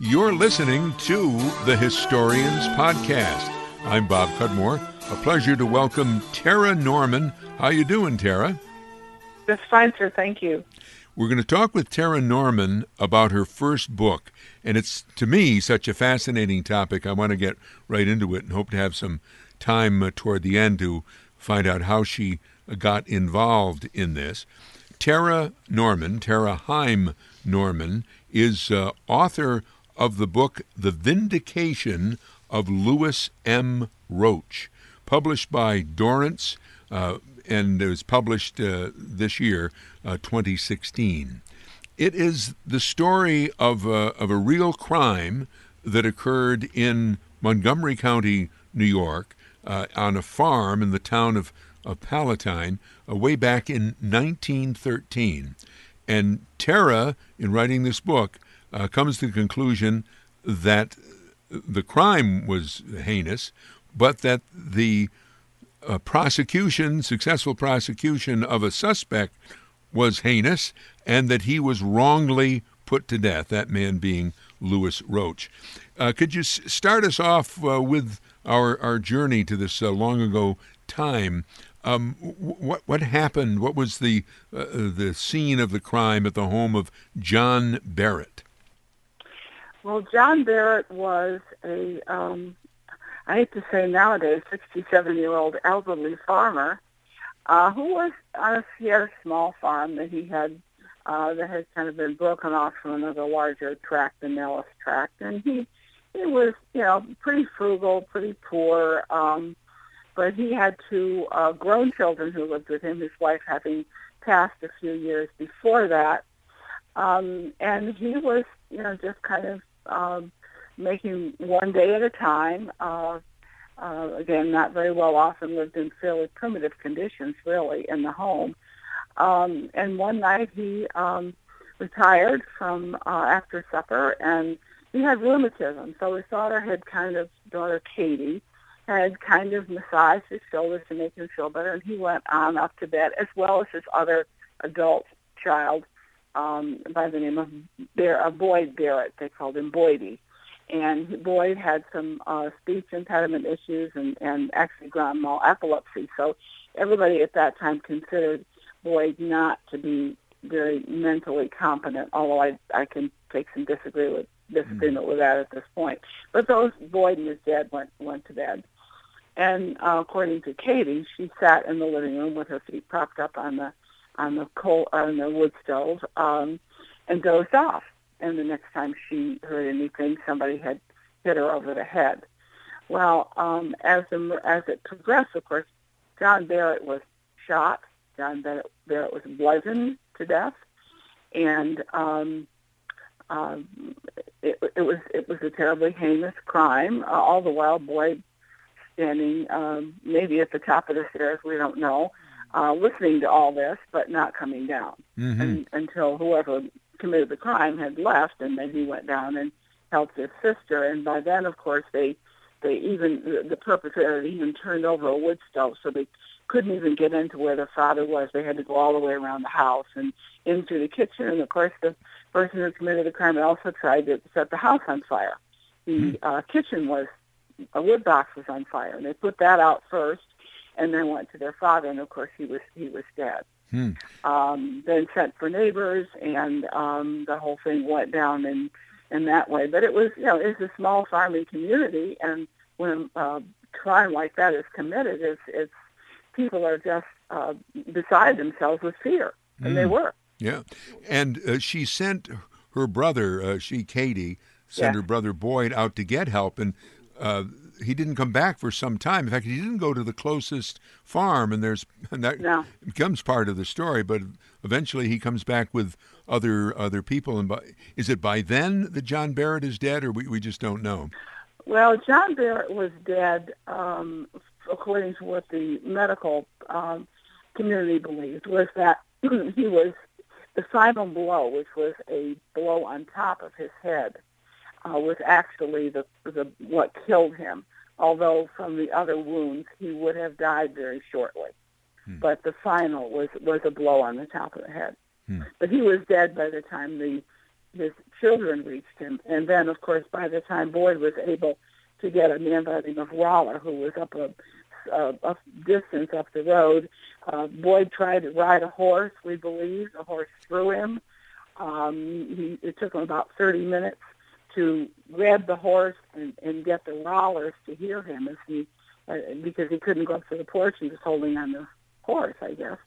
You're listening to the Historians Podcast. I'm Bob Cudmore. A pleasure to welcome Tara Norman. How you doing, Tara? That's fine, sir. Thank you. We're going to talk with Tara Norman about her first book, and it's to me such a fascinating topic. I want to get right into it and hope to have some time uh, toward the end to find out how she uh, got involved in this. Tara Norman, Tara Hime Norman, is uh, author of the book The Vindication of Lewis M. Roach, published by Dorrance, uh, and it was published uh, this year, uh, 2016. It is the story of a, of a real crime that occurred in Montgomery County, New York, uh, on a farm in the town of, of Palatine, uh, way back in 1913. And Tara, in writing this book, uh, comes to the conclusion that the crime was heinous, but that the uh, prosecution, successful prosecution of a suspect, was heinous, and that he was wrongly put to death. That man being Lewis Roach. Uh, could you s- start us off uh, with our our journey to this uh, long ago time? Um, what what happened? What was the uh, the scene of the crime at the home of John Barrett? Well, John Barrett was a, um, I hate to say nowadays, 67-year-old elderly farmer uh, who was, uh, he had a small farm that he had uh, that had kind of been broken off from another larger tract, the Nellis tract, and he he was, you know, pretty frugal, pretty poor, um, but he had two uh, grown children who lived with him, his wife having passed a few years before that. Um, and he was, you know, just kind of um, making one day at a time. Uh, uh, again, not very well off and lived in fairly primitive conditions, really, in the home. Um, and one night he um, retired from uh, after supper, and he had rheumatism. So his daughter had kind of, daughter Katie, had kind of massaged his shoulders to make him feel better, and he went on up to bed, as well as his other adult child um, by the name of Bear, uh, Boyd Barrett. They called him Boydie. And Boyd had some uh, speech impediment issues and, and actually grand mal epilepsy. So everybody at that time considered Boyd not to be very mentally competent, although I, I can take some disagree with, disagreement mm. with that at this point. But those Boyd and his dad went, went to bed. And uh, according to Katie, she sat in the living room with her feet propped up on the on the coal on the wood stove um, and dozed off. And the next time she heard anything, somebody had hit her over the head. Well, um, as the, as it progressed, of course, John Barrett was shot. John Barrett, Barrett was bludgeoned to death, and um, um, it, it was it was a terribly heinous crime. Uh, all the while, Boyd standing um, maybe at the top of the stairs, we don't know, uh, listening to all this, but not coming down mm-hmm. and, until whoever committed the crime had left, and then he went down and helped his sister. And by then, of course, they they even the, perpetrator even turned over a wood stove, so they couldn't even get into where their father was. They had to go all the way around the house and into the kitchen. And of course, the person who committed the crime also tried to set the house on fire. The mm-hmm. uh, kitchen was a wood box was on fire, and they put that out first, and then went to their father, and of course he was he was dead. Hmm. Um, then sent for neighbors, and um, the whole thing went down in in that way. But it was you know it's a small farming community, and when a crime like that is committed, it's it's people are just uh, beside themselves with fear, and they hmm. were. Yeah, and uh, she sent her brother, uh, she Katie, sent yeah. her brother Boyd out to get help, and uh, he didn't come back for some time. In fact, he didn't go to the closest farm, and there's and that no. becomes part of the story. But eventually, he comes back with other other people. And by, is it by then that John Barrett is dead, or we we just don't know? Well, John Barrett was dead, um, according to what the medical um, community believed, was that he was the final blow, which was a blow on top of his head uh, was actually the, the what killed him. Although from the other wounds he would have died very shortly, hmm. but the final was was a blow on the top of the head. Hmm. But he was dead by the time the his children reached him. And then, of course, by the time Boyd was able to get a man by the name of Roller, who was up a, a, a distance up the road, uh, Boyd tried to ride a horse, we believe. The horse threw him. Um, he, it took him about 30 minutes to grab the horse and, and get the Rollers to hear him as he, uh, because he couldn't go up to the porch. He was holding on the horse, I guess.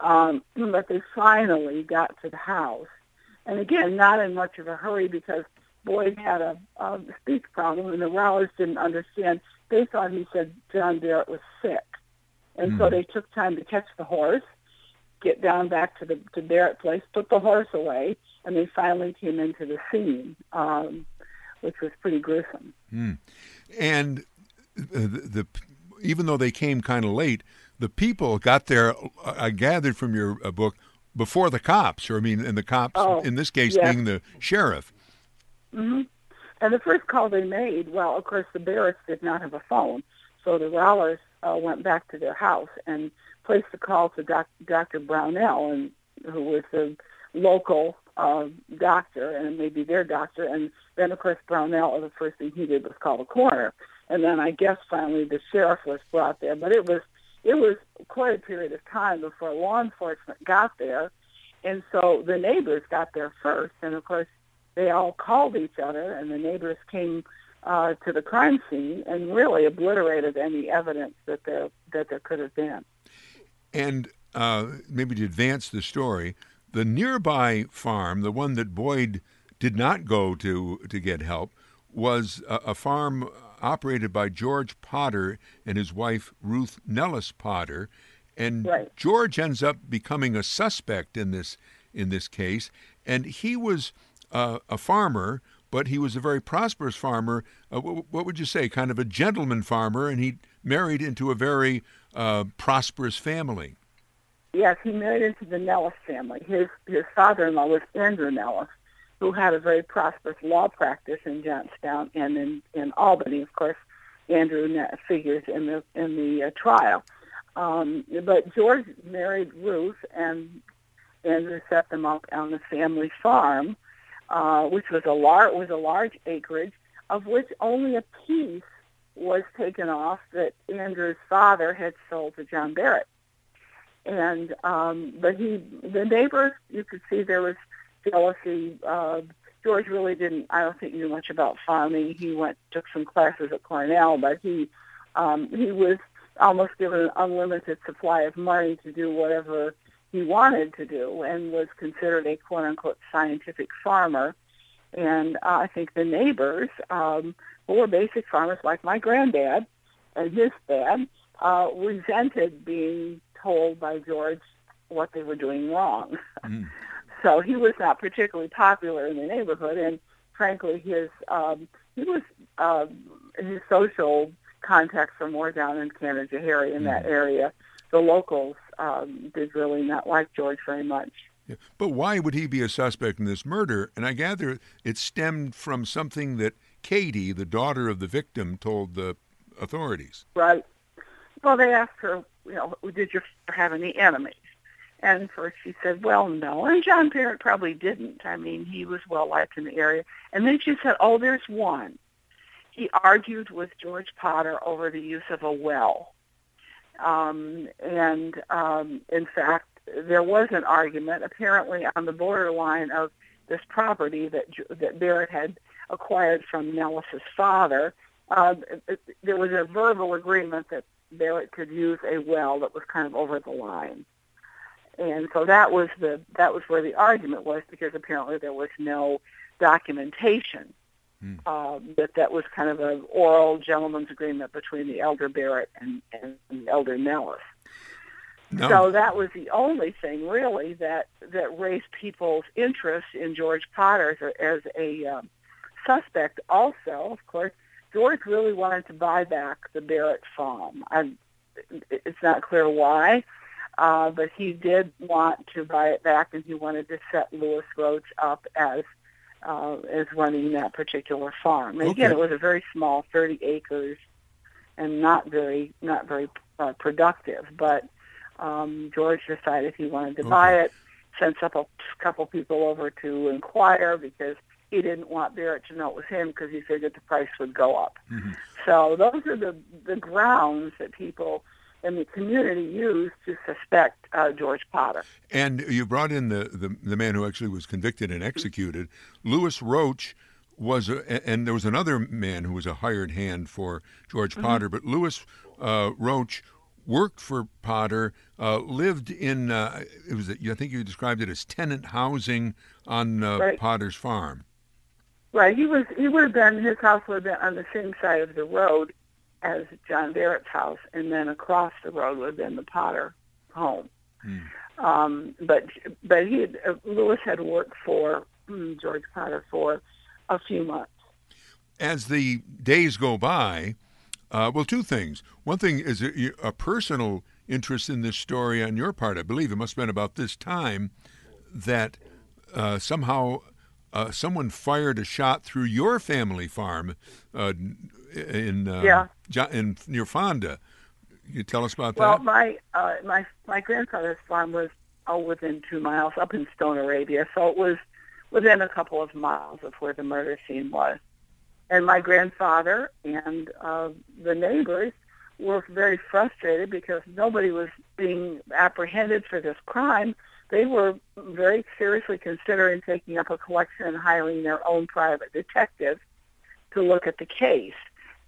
Um, but they finally got to the house. And again, not in much of a hurry because Boyd had a, a speech problem and the Rollers didn't understand. They thought he said John Barrett was sick. And mm. so hmm. they took time to catch the horse, get down back to the to Barrett place, put the horse away, and they finally came into the scene, um, which was pretty gruesome. Mm. And the, the, even though they came kind of late, the people got there. I gathered from your uh, book before the cops, or I mean, and the cops oh, in this case yes. being the sheriff. Mm-hmm. And the first call they made, well, of course, the Barretts did not have a phone, so the Rollers uh, went back to their house and placed the call to doc- Dr. Brownell, and who was the local uh, doctor and maybe their doctor. And then, of course, Brownell, the first thing he did was call the coroner. And then I guess finally the sheriff was brought there. But it was it was quite a period of time before law enforcement got there. And so the neighbors got there first. And of course, they all called each other, and the neighbors came uh, to the crime scene and really obliterated any evidence that there that there could have been. And uh, maybe to advance the story, the nearby farm, the one that Boyd did not go to to get help, was a, a farm operated by George Potter and his wife Ruth Nellis Potter, and right. George ends up becoming a suspect in this in this case, and he was uh, a farmer, but he was a very prosperous farmer. Uh, what would you say? Kind of a gentleman farmer, and he married into a very uh, prosperous family. Yes, he married into the Nellis family. His his father-in-law was Andrew Nellis, who had a very prosperous law practice in Johnstown and in in Albany. Of course, Andrew figures in the in the uh, trial. Um, but George married Ruth, and Andrew set them up on the family farm, uh, which was a large was a large acreage, of which only a piece was taken off that Andrew's father had sold to John Barrett and um, but he the neighbors you could see there was jealousy. Uh, George really didn't. I don't think knew much about farming. He went took some classes at Cornell, but he um, he was almost given an unlimited supply of money to do whatever he wanted to do, and was considered a quote unquote scientific farmer. And uh, I think the neighbors, um, were basic farmers like my granddad and his dad, uh, resented being told by George what they were doing wrong. Mm. so he was not particularly popular in the neighborhood, and frankly, his um, he was uh, his social contacts were more down in Canajoharie in mm. that area. The locals um, did really not like George very much. Yeah. But why would he be a suspect in this murder? And I gather it stemmed from something that Katie, the daughter of the victim, told the authorities. Right. Well, they asked her you know, did your you have any enemies? And first she said, well, no. And John Barrett probably didn't. I mean, he was well liked in the area. And then she said, oh, there's one. He argued with George Potter over the use of a well. Um, and um, in fact, there was an argument apparently on the borderline of this property that that Barrett had acquired from Nellis's father. Uh, there was a verbal agreement that Barrett could use a well that was kind of over the line. And so that was the that was where the argument was because apparently there was no documentation mm. um, that that was kind of an oral gentleman's agreement between the elder Barrett and, and the elder Nellis. No. So that was the only thing really that that raised people's interest in George Potter as a, as a um, suspect. Also, of course, George really wanted to buy back the Barrett farm. I, it's not clear why, uh, but he did want to buy it back, and he wanted to set Lewis Roach up as uh, as running that particular farm. And okay. again, it was a very small, 30 acres, and not very not very uh, productive. But um, George decided he wanted to okay. buy it. sent up a couple people over to inquire because he didn't want Barrett to know it was him because he figured the price would go up. Mm-hmm. So those are the the grounds that people in the community used to suspect uh, George Potter. And you brought in the, the, the man who actually was convicted and executed, Lewis Roach. Was a, and there was another man who was a hired hand for George mm-hmm. Potter, but Lewis uh, Roach worked for Potter, uh, lived in uh, it was I think you described it as tenant housing on uh, right. Potter's farm. Right. He was. He would have been. His house would have been on the same side of the road as John Barrett's house, and then across the road would have been the Potter home. Hmm. Um, but but he had, uh, Lewis had worked for hmm, George Potter for a few months. As the days go by, uh, well, two things. One thing is a, a personal interest in this story on your part. I believe it must have been about this time that uh, somehow uh, someone fired a shot through your family farm uh, in uh, yeah. in near Fonda. You tell us about well, that. Well, my uh, my my grandfather's farm was oh, within two miles up in Stone Arabia, so it was within a couple of miles of where the murder scene was. And my grandfather and uh, the neighbors were very frustrated because nobody was being apprehended for this crime they were very seriously considering taking up a collection and hiring their own private detective to look at the case.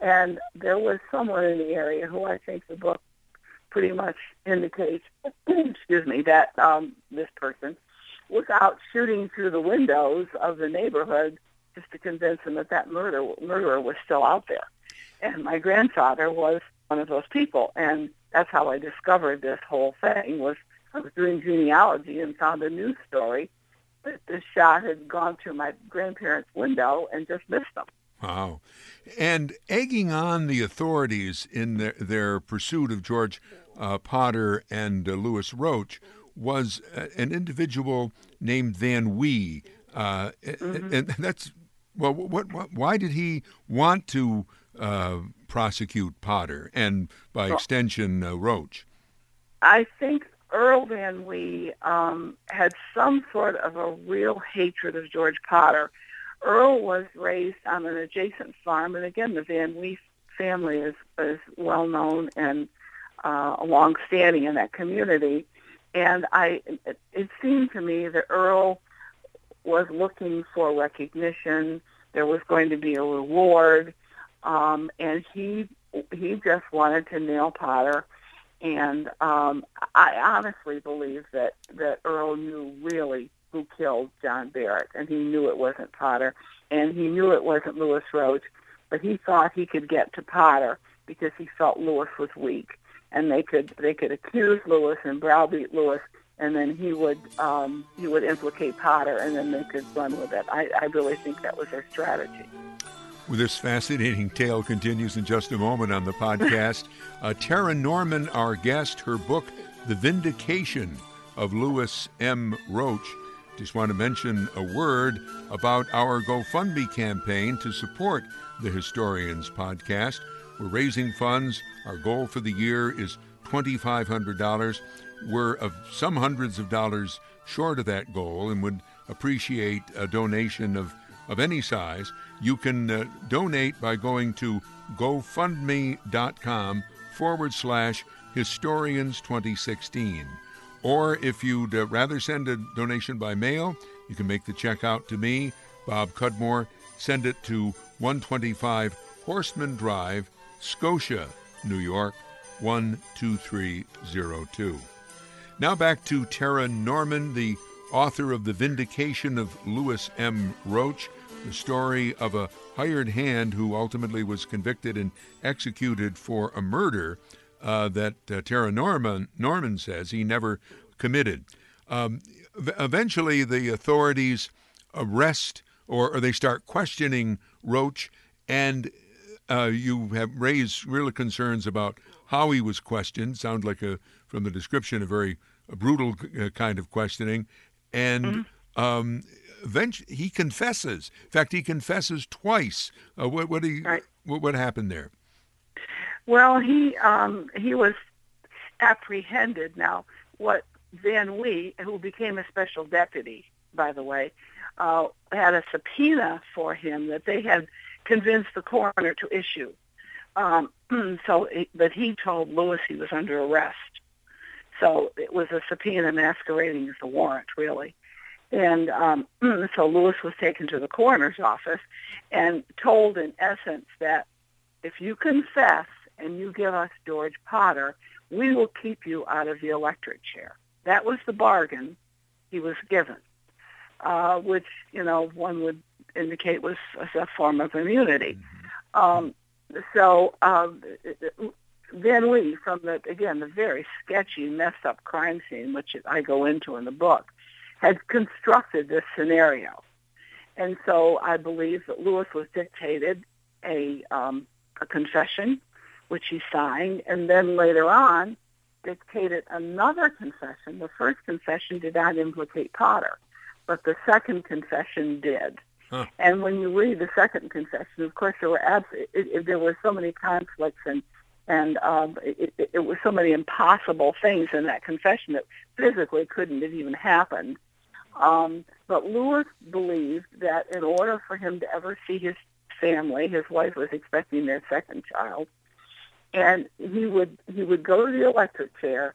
And there was someone in the area who I think the book pretty much indicates, excuse me, that um, this person was out shooting through the windows of the neighborhood just to convince them that that murder, murderer was still out there. And my grandfather was one of those people. And that's how I discovered this whole thing was I was doing genealogy and found a news story that this shot had gone through my grandparents' window and just missed them. Wow. And egging on the authorities in their, their pursuit of George uh, Potter and uh, Lewis Roach was uh, an individual named Van Wee. Uh, mm-hmm. And that's, well, what, what, why did he want to uh, prosecute Potter and, by well, extension, uh, Roach? I think Earl Van Wee um, had some sort of a real hatred of George Potter. Earl was raised on an adjacent farm, and again, the Van Wee family is, is well known and uh, long-standing in that community. And I, it, it seemed to me that Earl was looking for recognition. There was going to be a reward, um, and he he just wanted to nail Potter and um, I honestly believe that, that Earl knew really who killed John Barrett, and he knew it wasn't Potter, and he knew it wasn't Lewis Roach, but he thought he could get to Potter because he felt Lewis was weak, and they could they could accuse Lewis and browbeat Lewis, and then he would um, he would implicate Potter, and then they could run with it. I, I really think that was their strategy. Well, this fascinating tale continues in just a moment on the podcast. uh, Tara Norman, our guest, her book, The Vindication of Lewis M. Roach. Just want to mention a word about our GoFundMe campaign to support the Historians podcast. We're raising funds. Our goal for the year is $2,500. We're of some hundreds of dollars short of that goal and would appreciate a donation of of any size, you can uh, donate by going to gofundme.com forward slash historians 2016. Or if you'd uh, rather send a donation by mail, you can make the check out to me, Bob Cudmore. Send it to 125 Horseman Drive, Scotia, New York 12302. Now back to Tara Norman, the author of The Vindication of Lewis M. Roach, the story of a hired hand who ultimately was convicted and executed for a murder uh, that uh, Tara Norman, Norman says he never committed. Um, eventually, the authorities arrest or, or, they start questioning Roach, and uh, you have raised real concerns about how he was questioned. Sounds like a from the description a very a brutal uh, kind of questioning, and mm-hmm. um, eventually he confesses. In fact, he confesses twice. Uh, what what, he, right. what what happened there? Well, he um, he was apprehended. Now, what Van Wee, who became a special deputy, by the way, uh, had a subpoena for him that they had convinced the coroner to issue. Um, so, but he told Lewis he was under arrest. So it was a subpoena masquerading as a warrant, really. And um, so Lewis was taken to the coroner's office and told, in essence, that if you confess and you give us George Potter, we will keep you out of the electric chair. That was the bargain he was given, uh, which, you know, one would indicate was a form of immunity. Mm-hmm. Um, so um, Van Wee, from the, again, the very sketchy, messed up crime scene, which I go into in the book, had constructed this scenario. And so I believe that Lewis was dictated a, um, a confession, which he signed, and then later on dictated another confession. The first confession did not implicate Potter, but the second confession did. Huh. And when you read the second confession, of course, there were abs- it, it, there were so many conflicts and and um, it, it, it was so many impossible things in that confession that physically couldn't have even happened. Um, but Lewis believed that in order for him to ever see his family, his wife was expecting their second child, and he would he would go to the electric chair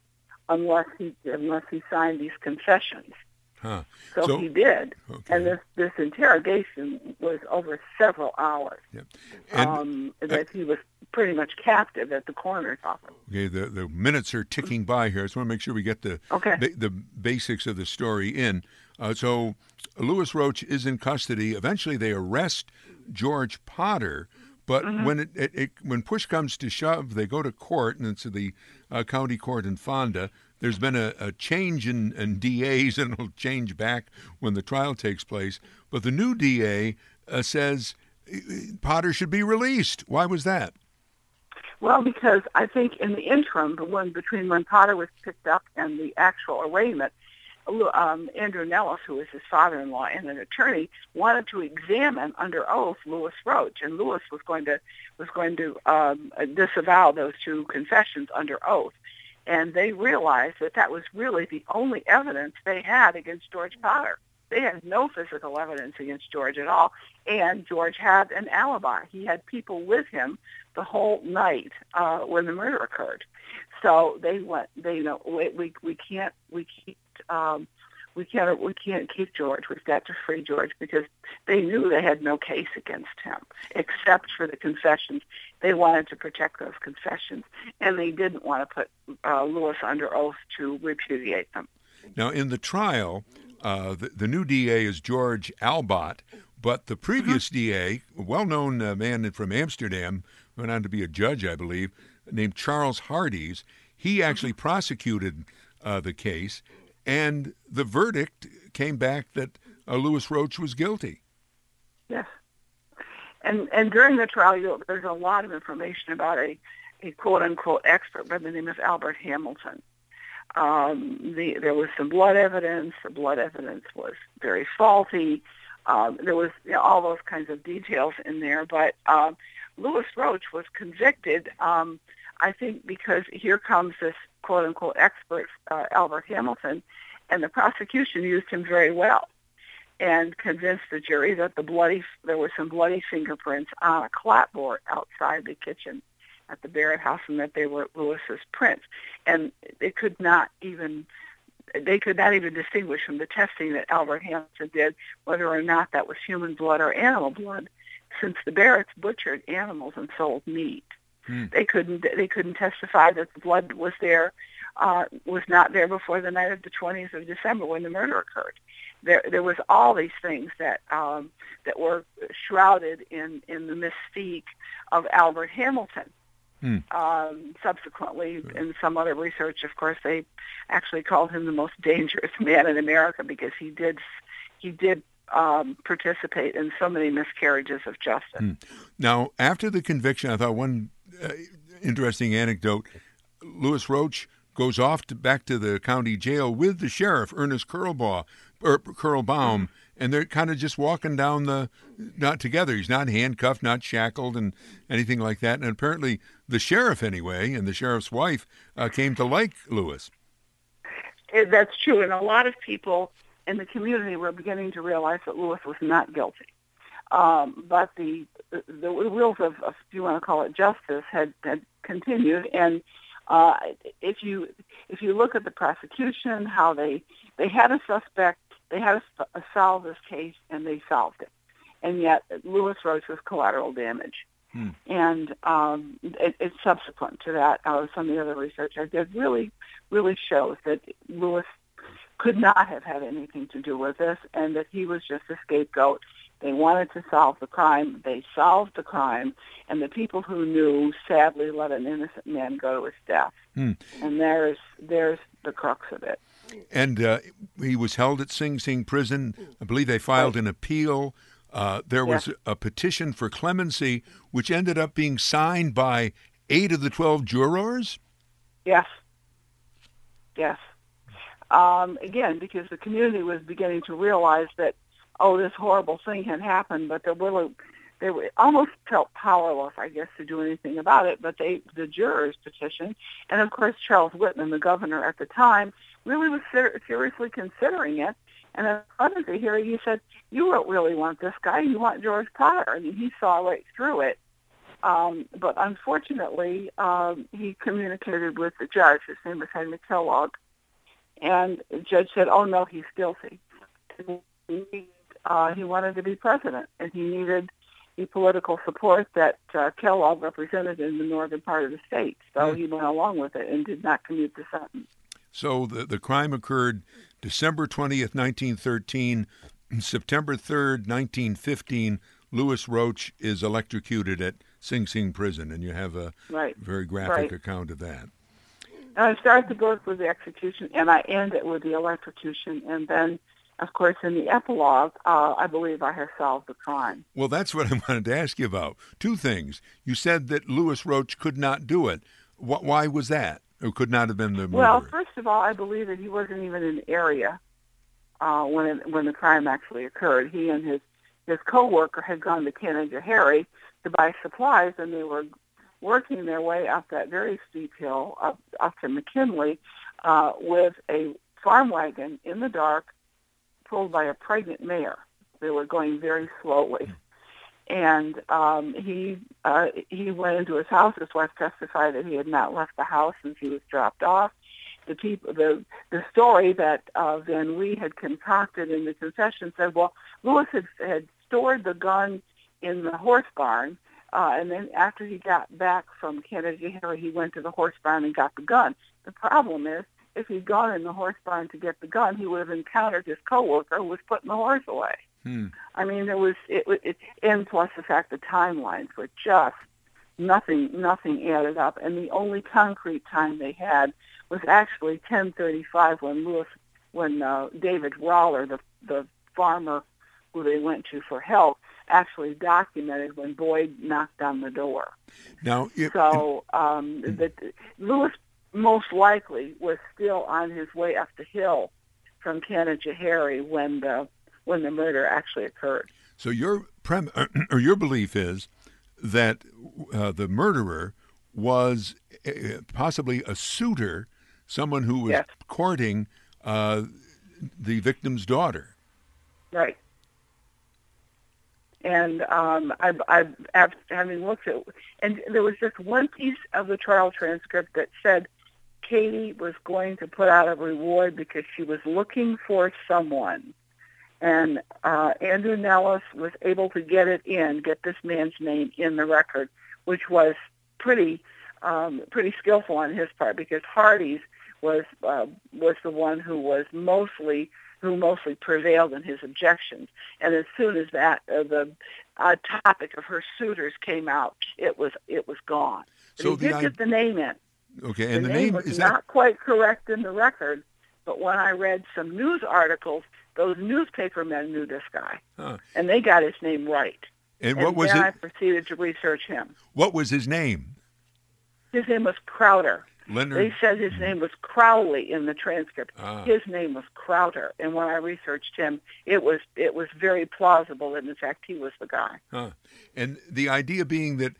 unless he unless he signed these confessions. Huh. So, so, he did, okay. and this this interrogation was over several hours. Yep. And, um, that he was pretty much captive at the coroner's office. Okay, the the minutes are ticking by here. I just want to make sure we get the okay. the, the basics of the story in. Uh, so Lewis Roach is in custody. Eventually, they arrest George Potter. But mm-hmm. when it, it, it, when push comes to shove, they go to court, and it's the uh, county court in Fonda. There's been a, a change in, in, DAs, and it'll change back when the trial takes place. But the new DA uh, says uh, Potter should be released. Why was that? Well, because I think in the interim, the one between when Potter was picked up and the actual arraignment, um, Andrew Nellis, who was his father-in-law and an attorney, wanted to examine under oath Lewis Roach, and Lewis was going to was going to um, disavow those two confessions under oath. And they realized that that was really the only evidence they had against George Potter. They had no physical evidence against George at all, and George had an alibi. He had people with him the whole night uh, when the murder occurred. So they went. They you know we we, can't we can't um, we can't we can't keep George. We've got to free George because they knew they had no case against him except for the confessions. They wanted to protect those confessions, and they didn't want to put uh, Lewis under oath to repudiate them. Now, in the trial, uh, the, the, new DA is George Albot, but the previous mm-hmm. DA, a well-known uh, man from Amsterdam, went on to be a judge, I believe, named Charles Hardies. He actually mm-hmm. prosecuted uh, the case and the verdict came back that uh, Lewis Roach was guilty. Yes, and and during the trial, you, there's a lot of information about a a quote unquote expert by the name of Albert Hamilton. Um, the, there was some blood evidence. The blood evidence was very faulty. Um, there was you know, all those kinds of details in there. But uh, Lewis Roach was convicted, um, I think, because here comes this quote unquote expert, uh, Albert Hamilton, and the prosecution used him very well and convinced the jury that the bloody there were some bloody fingerprints on a clapboard outside the kitchen at the Barrett house and that they were Lewis's prints. And they could not even they could not even distinguish from the testing that Albert Hamilton did whether or not that was human blood or animal blood, since the Barretts butchered animals and sold meat. Hmm. They couldn't they couldn't testify that the blood was there uh, was not there before the night of the 20th of December when the murder occurred. There there was all these things that um, that were shrouded in in the mystique of Albert Hamilton. Hmm. Um, subsequently, in some other research, of course, they actually called him the most dangerous man in America because he did he did um, participate in so many miscarriages of justice. Hmm. Now, after the conviction, I thought one uh, interesting anecdote: Lewis Roach goes off to, back to the county jail with the sheriff, Ernest Curlbaugh, or Curlbaum, and they're kind of just walking down the, not together. He's not handcuffed, not shackled, and anything like that. And apparently, the sheriff, anyway, and the sheriff's wife uh, came to like Lewis. that's true, and a lot of people in the community were beginning to realize that Lewis was not guilty. Um, but the the wheels of, of, if you want to call it justice, had, had continued, and uh, if you if you look at the prosecution, how they they had a suspect, they had to solve this case, and they solved it, and yet Lewis Roach was collateral damage. Hmm. And um, it, it's subsequent to that, uh, some of the other research I did really, really shows that Lewis could not have had anything to do with this, and that he was just a scapegoat they wanted to solve the crime. They solved the crime, and the people who knew sadly let an innocent man go to his death. Hmm. And there's there's the crux of it. And uh, he was held at Sing Sing prison. I believe they filed an appeal. Uh, there was a petition for clemency, which ended up being signed by eight of the twelve jurors. Yes. Yes. Um, again, because the community was beginning to realize that oh, this horrible thing had happened, but they were they were almost felt powerless, I guess, to do anything about it. But they, the jurors petitioned, and of course Charles Whitman, the governor at the time, really was ser- seriously considering it. And at the the hearing, he said, "You don't really want this guy. You want George Potter." I mean, he saw right through it. Um, but unfortunately, um, he communicated with the judge. His name was Henry Kellogg, and the judge said, "Oh no, he's guilty." uh, he wanted to be president, and he needed the political support that uh, Kellogg represented in the northern part of the state. So he went along with it and did not commute the sentence. So the, the crime occurred December 20th, 1913. September 3rd, 1915, Lewis Roach is electrocuted at Sing Sing prison, and you have a right. very graphic right. account of that. I start the book with the execution, and I end it with the electrocution, and then of course, in the epilogue, uh, I believe I have solved the crime. Well, that's what I wanted to ask you about. Two things. You said that Lewis Roach could not do it. Why was that? Or could not have been the murderer? Well, first of all, I believe that he wasn't even in the area uh, when it, when the crime actually occurred. He and his his coworker had gone to Canajoharie to buy supplies, and they were working their way up that very steep hill up up to McKinley uh, with a farm wagon in the dark pulled by a pregnant mare. They were going very slowly. And um, he uh, he went into his house. His wife testified that he had not left the house since he was dropped off. The people, the the story that uh, Van Wee had concocted in the confession said, well, Lewis had, had stored the gun in the horse barn, uh, and then after he got back from Canajoharie, he went to the horse barn and got the gun. The problem is if he'd gone in the horse barn to get the gun, he would have encountered his coworker who was putting the horse away. Hmm. I mean, there was it, it, and plus the fact the timelines were just nothing, nothing added up, and the only concrete time they had was actually 10:35 when Lewis, when uh, David Roller, the the farmer who they went to for help, actually documented when Boyd knocked on the door. Now, it, so um, it, that Lewis most likely was still on his way up the hill from Canajoharie when the when the murder actually occurred. So your prem or your belief is that uh, the murderer was uh, possibly a suitor, someone who was yes. courting uh, the victim's daughter. Right. And um, I, I, after having looked at, and there was just one piece of the trial transcript that said Katie was going to put out a reward because she was looking for someone. And uh, Andrew Nellis was able to get it in, get this man's name in the record, which was pretty um, pretty skillful on his part because Hardy's was uh, was the one who was mostly who mostly prevailed in his objections. And as soon as that uh, the uh, topic of her suitors came out, it was it was gone. But so he did I- get the name in. Okay, and the, the name, name, was is not that quite correct in the record, but when I read some news articles, those newspaper men knew this guy, huh. and they got his name right. And, and what was then it? I proceeded to research him. What was his name? His name was Crowder. Leonard. They said his name was Crowley in the transcript. Ah. His name was Crowder, and when I researched him, it was it was very plausible that in fact he was the guy. Huh. And the idea being that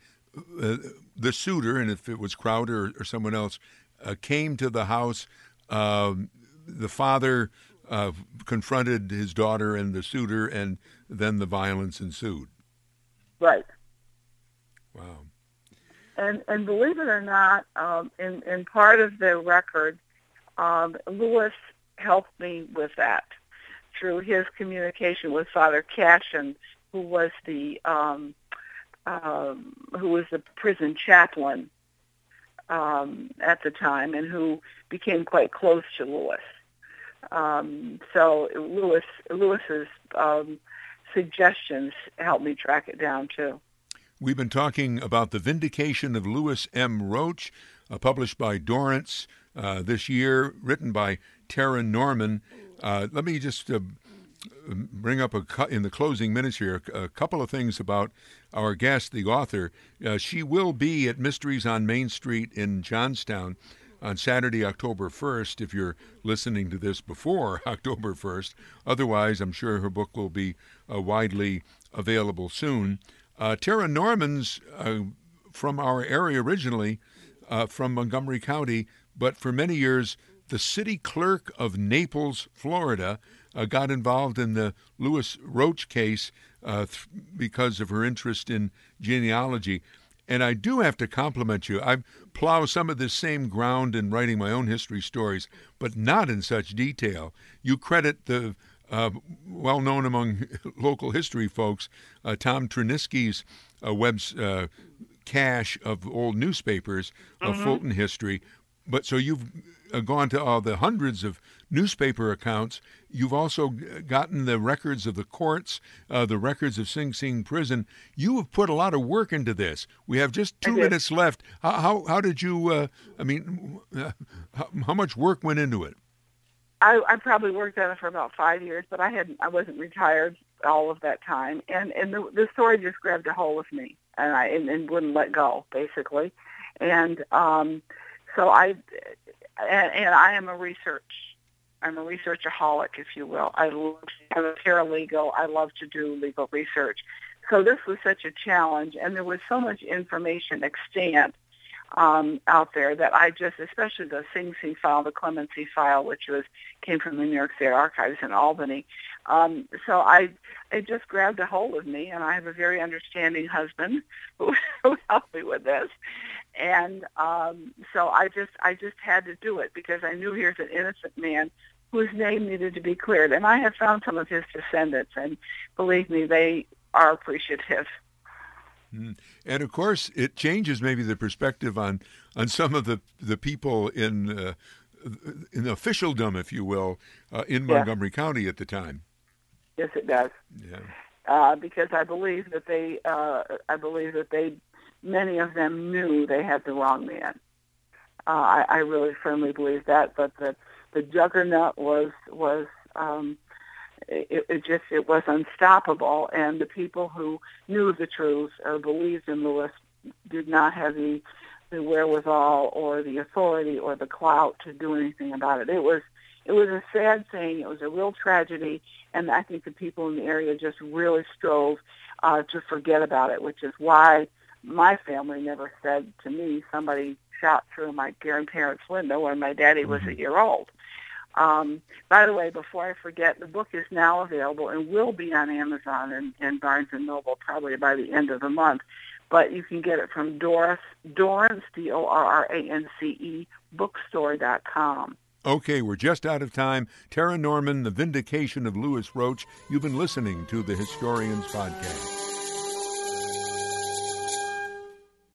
uh, the suitor, and if it was Crowder or, or someone else, uh, came to the house. Um, the father uh, confronted his daughter and the suitor, and then the violence ensued. Right. Wow. And and believe it or not, um, in in part of the record, um, Lewis helped me with that through his communication with Father Cashin, who was the um, um, who was the prison chaplain um, at the time, and who became quite close to Lewis. Um, so Lewis Lewis's um, suggestions helped me track it down too. We've been talking about the vindication of Lewis M. Roach, uh, published by Dorrance uh, this year, written by Tara Norman. Uh, let me just uh, bring up a cu- in the closing minutes here a couple of things about our guest, the author. Uh, she will be at Mysteries on Main Street in Johnstown on Saturday, October 1st, if you're listening to this before October 1st. Otherwise, I'm sure her book will be uh, widely available soon. Uh, Tara Norman's uh, from our area originally, uh, from Montgomery County, but for many years, the city clerk of Naples, Florida, uh, got involved in the Lewis Roach case uh, th- because of her interest in genealogy. And I do have to compliment you. I plow some of this same ground in writing my own history stories, but not in such detail. You credit the uh, well known among local history folks, uh, Tom Tryniski's uh, web's uh, cache of old newspapers of Mhm. Fulton history. But so you've uh, gone to all the hundreds of newspaper accounts. You've also gotten the records of the courts, uh, the records of Sing Sing prison. You have put a lot of work into this. We have just two minutes left. How, how, how did you, uh, I mean, uh, how, how much work went into it? I, I probably worked on it for about five years, but I hadn't. I wasn't retired all of that time, and and the, the story just grabbed a hold of me, and I and, and wouldn't let go, basically, and um, so I, and, and I am a research. I'm a researchaholic, if you will. I love, I'm a paralegal. I love to do legal research. So this was such a challenge, and there was so much information extant um, out there that I just, especially the Sing Sing file, the Clemency file, which was came from the New York State Archives in Albany. Um, so I, it just grabbed a hold of me, and I have a very understanding husband who, who helped me with this, and um, so I just, I just had to do it because I knew here's an innocent man whose name needed to be cleared, and I have found some of his descendants, and believe me, they are appreciative. Mm. And of course, it changes maybe the perspective on on some of the the people in uh, in officialdom, if you will, uh, in. Montgomery County at the time. Yes, it does. Yeah. uh, because I believe that they, uh, I believe that they, many of them knew they had the wrong man. Uh, I, I really firmly believe that, but the the juggernaut was was um, it, it just it was unstoppable, and the people who knew the truth or believed in Lewis did not have the the wherewithal or the authority or the clout to do anything about it. It was it was a sad thing. It was a real tragedy, and I think the people in the area just really strove uh, to forget about it, which is why my family never said to me somebody shot through my grandparents' window when my daddy was a year old. Um, by the way, before I forget, the book is now available and will be on Amazon and, and Barnes and Noble probably by the end of the month. But you can get it from Doris Dorrance D O R R A N C E bookstore.com. Okay, we're just out of time. Tara Norman, The Vindication of Lewis Roach. You've been listening to the Historians Podcast.